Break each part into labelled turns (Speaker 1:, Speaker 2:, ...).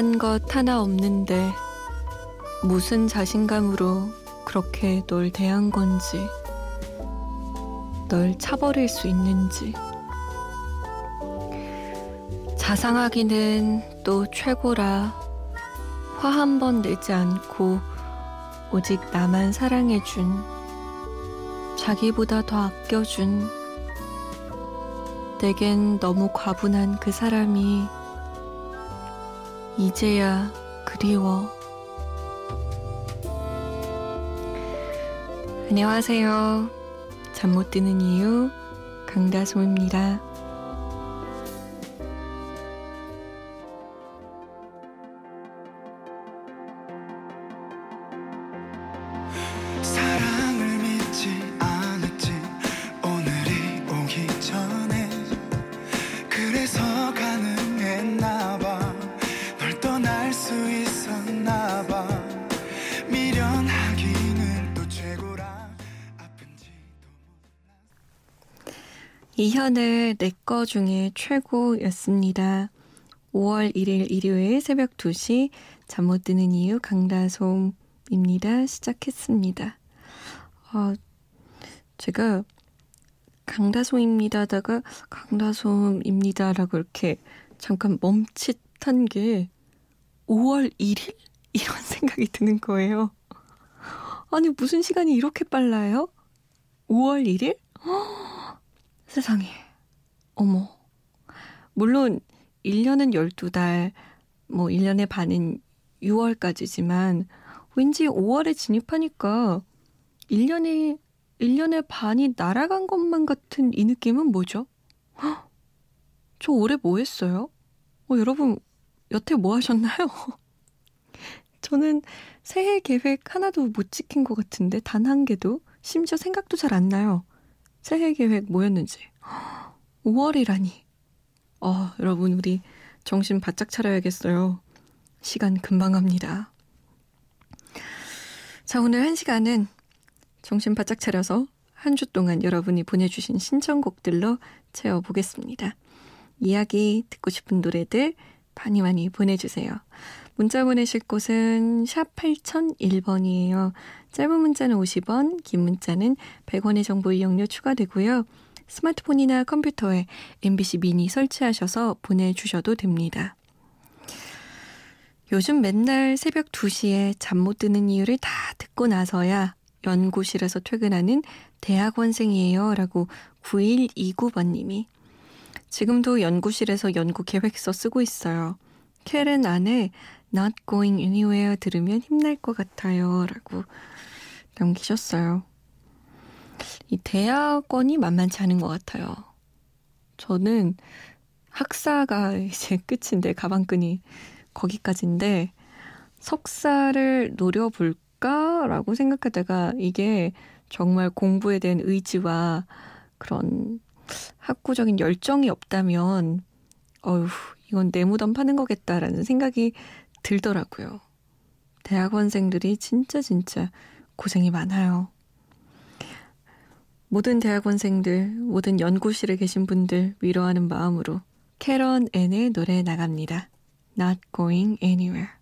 Speaker 1: 잘난 것 하나 없는데 무슨 자신감으로 그렇게 널 대한 건지 널 차버릴 수 있는지. 자상하기는 또 최고라. 화 한 번 내지 않고 오직 나만 사랑해준 자기보다 더 아껴준 내겐 너무 과분한 그 사람이 이제야 그리워. 안녕하세요. 잠 못 드는 이유 강다솜입니다. 이현의 내 거 중에 최고였습니다. 5월 1일 일요일 새벽 2시 잠 못 드는 이유 강다솜입니다. 시작했습니다. 아, 제가 강다솜입니다 하다가 강다솜입니다라고 이렇게 잠깐 멈칫한 게 5월 1일? 이런 생각이 드는 거예요. 아니, 무슨 시간이 이렇게 빨라요? 5월 1일? 세상에. 어머. 물론 1년은 12달, 뭐 1년의 반은 6월까지지만 왠지 5월에 진입하니까 1년이 1년의 반이 날아간 것만 같은 이 느낌은 뭐죠? 헉, 저 올해 뭐 했어요? 어, 여러분 여태 뭐 하셨나요? 저는 새해 계획 하나도 못 지킨 것 같은데 단 한 개도 심지어 생각도 잘 안 나요. 새해 계획 뭐였는지. 5월이라니. 어, 여러분, 우리 정신 바짝 차려야겠어요. 시간 금방 갑니다. 자, 오늘 한 시간은 정신 바짝 차려서 한 주 동안 여러분이 보내주신 신청곡들로 채워보겠습니다. 이야기 듣고 싶은 노래들 많이 많이 보내주세요. 문자 보내실 곳은 샵 8001번이에요. 짧은 문자는 50원, 긴 문자는 100원의 정보 이용료 추가되고요. 스마트폰이나 컴퓨터에 MBC 미니 설치하셔서 보내주셔도 됩니다. 요즘 맨날 새벽 2시에 잠 못 드는 이유를 다 듣고 나서야 연구실에서 퇴근하는 대학원생이에요. 라고 9129번님이 지금도 연구실에서 연구 계획서 쓰고 있어요. 캐렌 안에 Not Going Anywhere 들으면 힘날 것 같아요. 라고 남기셨어요. 이 대학원이 만만치 않은 것 같아요. 저는 학사가 이제 끝인데 가방끈이 거기까지인데 석사를 노려볼까라고 생각하다가 이게 정말 공부에 대한 의지와 그런 학구적인 열정이 없다면 어휴 이건 내 무덤 파는 거겠다라는 생각이 들더라고요. 대학원생들이 진짜 진짜 고생이 많아요. 모든 대학원생들, 모든 연구실에 계신 분들 위로하는 마음으로 캐런 앤의 노래 나갑니다. Not going anywhere.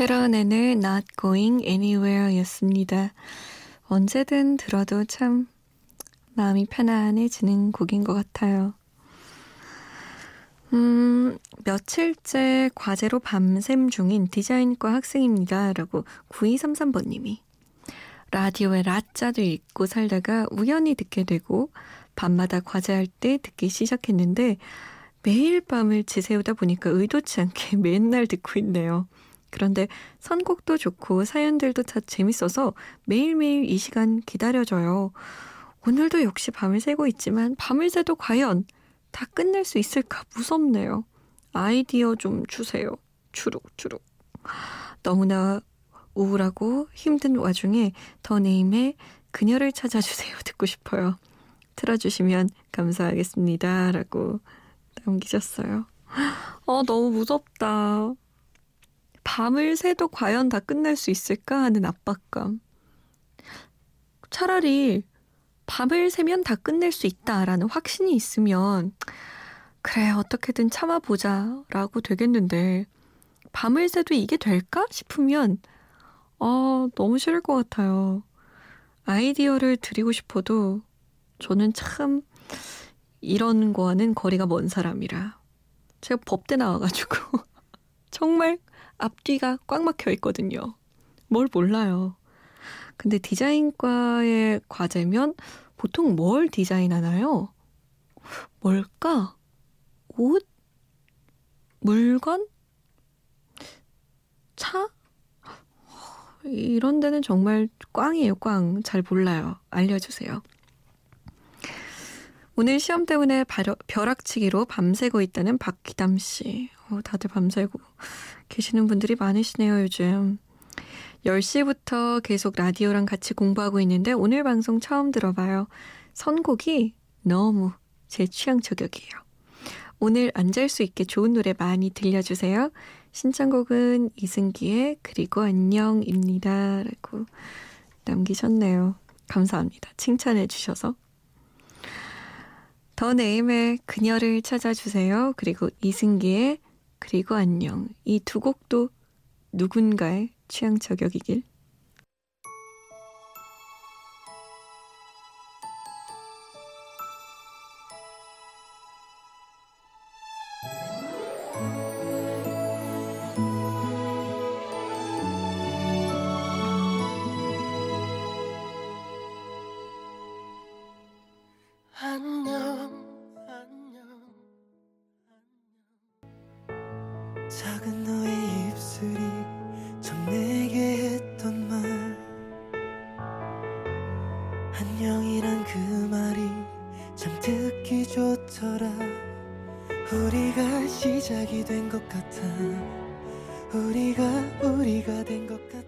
Speaker 1: 캐런앤의 Not Going Anywhere 였습니다. 언제든 들어도 참 마음이 편안해지는 곡인 것 같아요. 음, 며칠째 과제로 밤샘 중인 디자인과 학생입니다. 라고 9233번님이. 라디오에 라짜도 읽고 살다가 우연히 듣게 되고 밤마다 과제할 때 듣기 시작했는데 매일 밤을 지새우다 보니까 의도치 않게 맨날 듣고 있네요. 그런데 선곡도 좋고 사연들도 다 재밌어서 매일매일 이 시간 기다려져요. 오늘도 역시 밤을 새고 있지만 밤을 새도 과연 다 끝낼 수 있을까 무섭네요. 아이디어 좀 주세요. 추룩추룩. 너무나 우울하고 힘든 와중에 더 네임의 그녀를 찾아주세요. 듣고 싶어요. 틀어주시면 감사하겠습니다. 라고 남기셨어요. 어, 너무 무섭다. 밤을 새도 과연 다 끝날 수 있을까 하는 압박감. 차라리 밤을 새면 다 끝낼 수 있다라는 확신이 있으면 그래 어떻게든 참아보자 라고 되겠는데 밤을 새도 이게 될까 싶으면 어, 너무 싫을 것 같아요. 아이디어를 드리고 싶어도 저는 참 이런 거와는 거리가 먼 사람이라 제가 법대 나와가지고 정말 앞뒤가 꽉 막혀 있거든요. 뭘 몰라요. 근데 디자인과의 과제면 보통 뭘 디자인하나요? 뭘까? 옷? 물건? 차? 이런 데는 정말 꽝이에요, 꽝. 잘 몰라요. 알려주세요. 오늘 시험 때문에 벼락치기로 밤새고 있다는 박기담 씨. 어, 다들 밤새고 계시는 분들이 많으시네요, 요즘. 10시부터 계속 라디오랑 같이 공부하고 있는데 오늘 방송 처음 들어봐요. 선곡이 너무 제 취향 저격이에요. 오늘 안 잘 수 있게 좋은 노래 많이 들려주세요. 신청곡은 이승기의 그리고 안녕입니다. 라고 남기셨네요. 감사합니다. 칭찬해 주셔서. 더 네임의 그녀를 찾아주세요. 그리고 이승기의 그리고 안녕. 이 두 곡도 누군가의 취향 저격이길.
Speaker 2: 그 말이 참 듣기 좋더라 우리가 시작이 된 것 같아 우리가 우리가 된 것 같아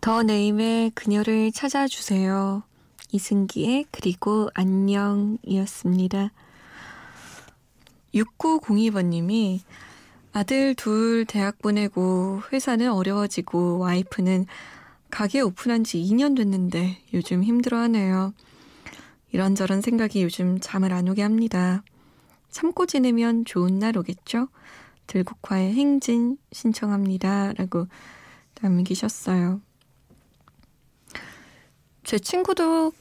Speaker 1: 더 네임의 그녀를 찾아주세요. 이승기의 그리고 안녕이었습니다. 6902번님이 아들 둘 대학 보내고 회사는 어려워지고 와이프는 가게 오픈한 지 2년 됐는데 요즘 힘들어하네요. 이런저런 생각이 요즘 잠을 안 오게 합니다. 참고 지내면 좋은 날 오겠죠? 들국화의 행진 신청합니다. 라고 남기셨어요. 제 친구도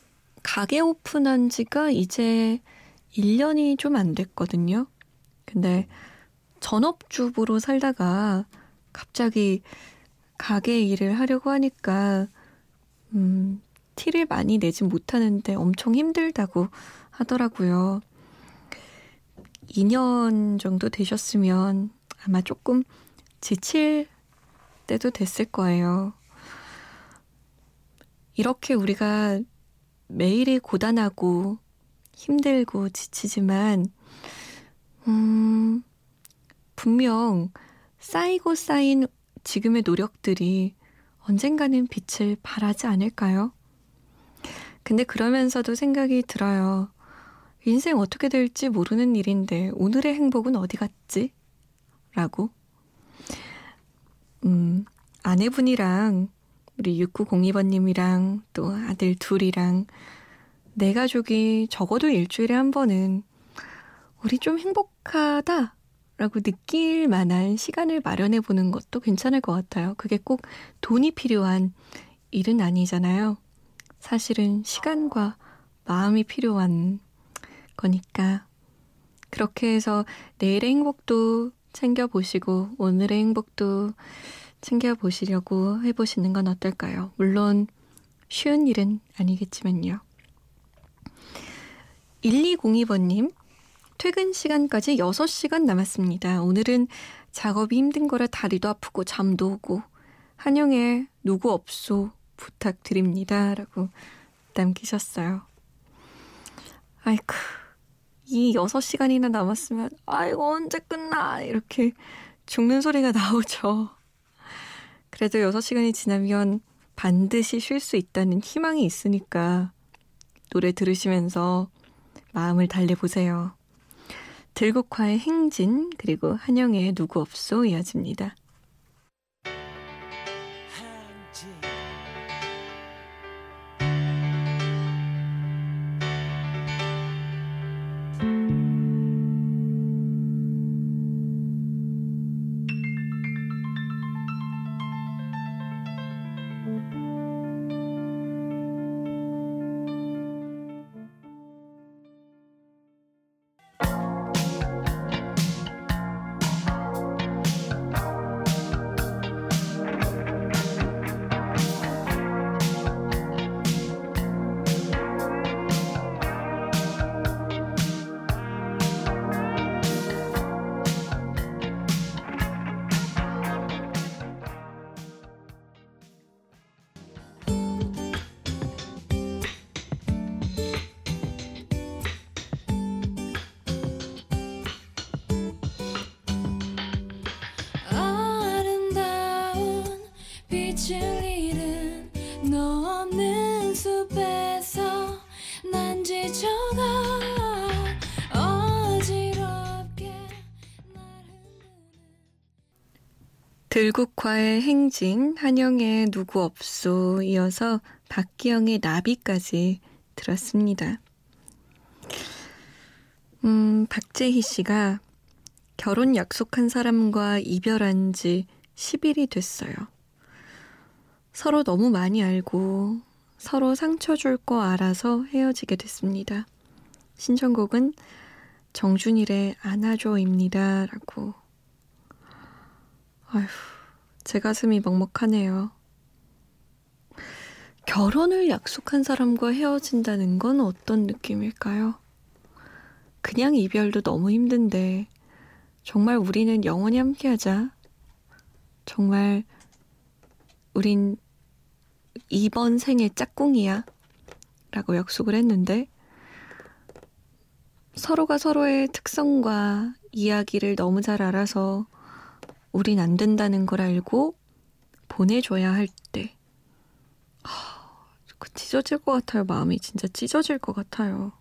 Speaker 1: 가게 오픈한 지가 이제 1년이 좀 안 됐거든요. 근데 전업주부로 살다가 갑자기 가게 일을 하려고 하니까 음, 티를 많이 내지 못하는데 엄청 힘들다고 하더라고요. 2년 정도 되셨으면 아마 조금 지칠 때도 됐을 거예요. 이렇게 우리가 매일이 고단하고 힘들고 지치지만 음, 분명 쌓이고 쌓인 지금의 노력들이 언젠가는 빛을 발하지 않을까요? 근데 그러면서도 생각이 들어요. 인생 어떻게 될지 모르는 일인데 오늘의 행복은 어디 갔지? 라고. 음, 아내분이랑 우리 6902번님이랑 또 아들 둘이랑 내 가족이 적어도 일주일에 한 번은 우리 좀 행복하다 라고 느낄 만한 시간을 마련해 보는 것도 괜찮을 것 같아요. 그게 꼭 돈이 필요한 일은 아니잖아요. 사실은 시간과 마음이 필요한 거니까. 그렇게 해서 내일의 행복도 챙겨보시고 오늘의 행복도 챙겨보시려고 해보시는 건 어떨까요? 물론 쉬운 일은 아니겠지만요. 1202번님, 퇴근 시간까지 6시간 남았습니다. 오늘은 작업이 힘든 거라 다리도 아프고 잠도 오고 한영의 누구 없소 부탁드립니다. 라고 남기셨어요. 아이쿠, 이 6시간이나 남았으면 아이고 언제 끝나 이렇게 죽는 소리가 나오죠. 그래도 6시간이 지나면 반드시 쉴 수 있다는 희망이 있으니까 노래 들으시면서 마음을 달래보세요. 들국화의 행진 그리고 한영의 누구 없소 이어집니다. 들국화의 행진, 한영의 누구 없소 이어서 박기영의 나비까지 들었습니다. 음, 박재희 씨가 결혼 약속한 사람과 이별한 지 10일이 됐어요. 서로 너무 많이 알고 서로 상처 줄 거 알아서 헤어지게 됐습니다. 신청곡은 정준일의 안아줘입니다. 라고 아휴, 제 가슴이 먹먹하네요. 결혼을 약속한 사람과 헤어진다는 건 어떤 느낌일까요? 그냥 이별도 너무 힘든데, 정말 우리는 영원히 함께 하자. 정말, 우린 이번 생의 짝꿍이야. 라고 약속을 했는데, 서로가 서로의 특성과 이야기를 너무 잘 알아서 우린 안 된다는 걸 알고 보내줘야 할 때. 아, 그 찢어질 것 같아요. 마음이 진짜 찢어질 것 같아요.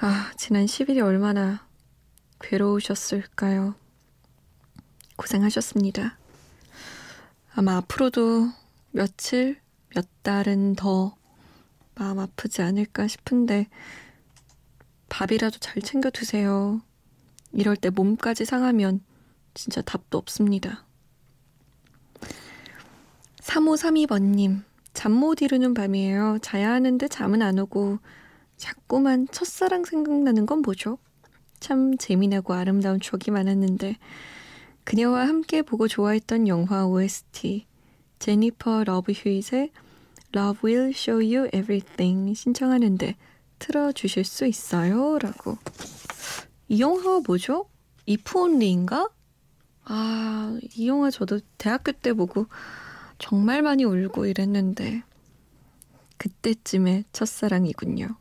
Speaker 1: 아, 지난 10일이 얼마나 괴로우셨을까요? 고생하셨습니다. 아마 앞으로도 며칠, 몇 달은 더 마음 아프지 않을까 싶은데 밥이라도 잘 챙겨 드세요. 이럴 때 몸까지 상하면 진짜 답도 없습니다. 3532번님, 잠 못 이루는 밤이에요. 자야 하는데 잠은 안 오고 자꾸만 첫사랑 생각나는 건 뭐죠? 참 재미나고 아름다운 추억이 많았는데 그녀와 함께 보고 좋아했던 영화 OST 제니퍼 러브 휴잇의 Love Will Show You Everything 신청하는데 틀어주실 수 있어요? 라고 이 영화가 뭐죠? 이프 온리인가? 아, 이 영화 저도 대학교 때 보고 정말 많이 울고 이랬는데 그때쯤에 첫사랑이군요.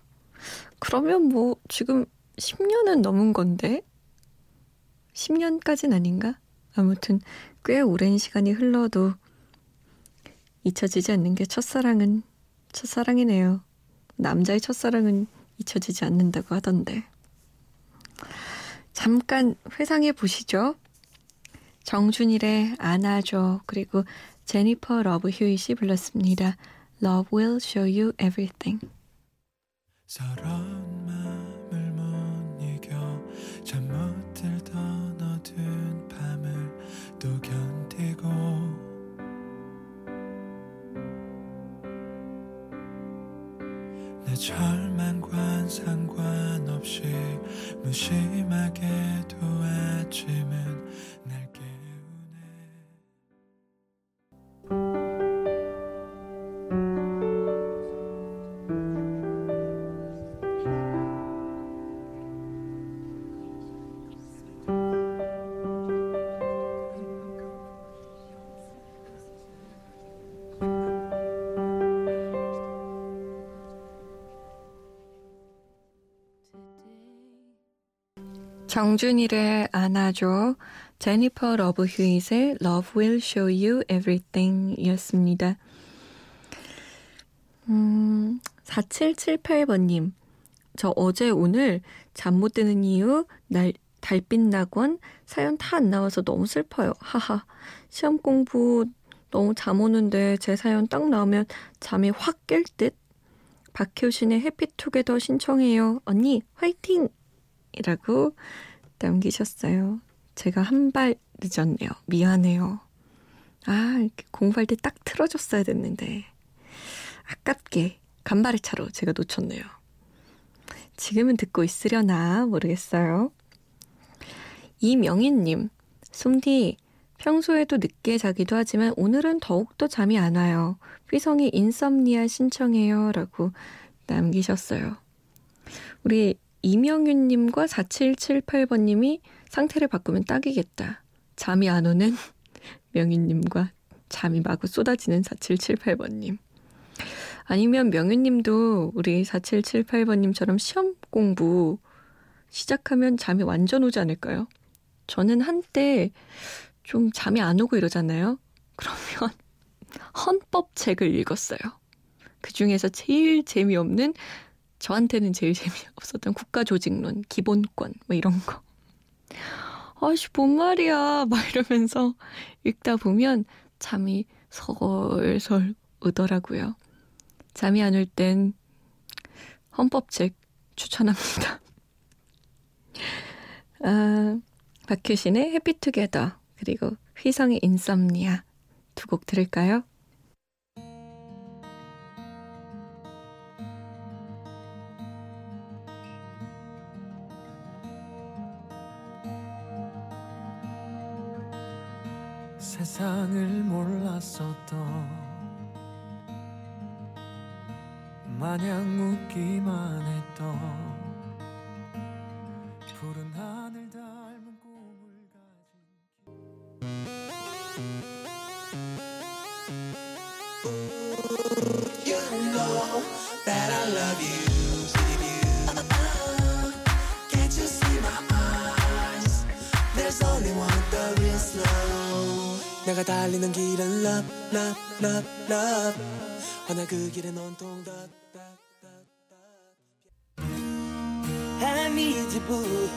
Speaker 1: 그러면 뭐 지금 10년은 넘은 건데 10년까진 아닌가? 아무튼 꽤 오랜 시간이 흘러도 잊혀지지 않는 게 첫사랑은 첫사랑이네요. 남자의 첫사랑은 잊혀지지 않는다고 하던데. 잠깐 회상해 보시죠. 정준일의 안아줘 그리고 제니퍼 러브 휴잇이 불렀습니다. Love will show you everything. 서러운 마음을 못 이겨 잠못 들던 어두운 밤을 또 내 절망과 상관없이 무심하게도 아침은 날 정준일의 안아줘, 제니퍼 러브 휴잇의 Love Will Show You Everything 이었습니다. 음, 4778번님. 저 어제 오늘 잠 못 드는 이유 날 달빛 낙원 사연 다 안 나와서 너무 슬퍼요. 하하. 시험 공부 너무 잠 오는데 제 사연 딱 나오면 잠이 확 깰 듯. 박효신의 해피투게더 신청해요. 언니 화이팅! 이라고 남기셨어요. 제가 한 발 늦었네요. 미안해요. 아, 이렇게 공부할 때 딱 틀어줬어야 됐는데. 아깝게 간발의 차로 제가 놓쳤네요. 지금은 듣고 있으려나 모르겠어요. 이명희님, 솜디, 평소에도 늦게 자기도 하지만 오늘은 더욱더 잠이 안 와요. 휘성이 인썸니아 신청해요. 라고 남기셨어요. 우리 이명윤님과 4778번님이 상태를 바꾸면 딱이겠다. 잠이 안 오는 명윤님과 잠이 마구 쏟아지는 4778번님. 아니면 명윤님도 우리 4778번님처럼 시험 공부 시작하면 잠이 완전 오지 않을까요? 저는 한때 좀 잠이 안 오고 이러잖아요. 그러면 헌법책을 읽었어요. 그 중에서 제일 재미없는 저한테는 제일 재미없었던 국가조직론, 기본권 뭐 이런 거. 아씨 뭔 말이야 막 이러면서 읽다 보면 잠이 설설 오더라고요. 잠이 안 올 땐 헌법책 추천합니다. 아, 박효신의 해피투게더 그리고 휘성의 인썸니아 두 곡 들을까요?
Speaker 2: 세상을 몰랐었던 마냥 웃기만 했던 푸른 하늘 닮은 꿈을 가진
Speaker 3: You know that I love you. 내가 달리는 길은 love, love, love, love. 허나 그 길은 온통 더, 더, 더, 더. I need you, boo.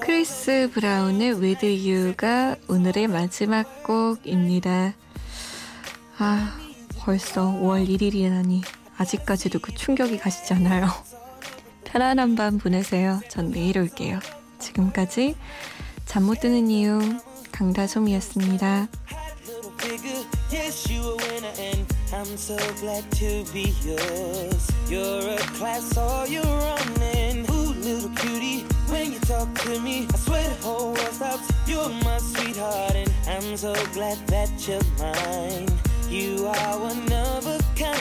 Speaker 1: 크리스 브라운의 With You가 오늘의 마지막 곡입니다. 아, 벌써 5월 1일이라니 아직까지도 그 충격이 가시지 않아요. 편안한 밤 보내세요. 전 내일 올게요. 지금까지 잠 못 드는 이유 강다솜이었습니다.
Speaker 3: Yes, you a winner, and I'm so glad to be yours. You're a class, all you're running. Ooh, little cutie, when you talk to me, I swear the whole world stops. You're my sweetheart, and I'm so glad that you're mine. You are one of a kind.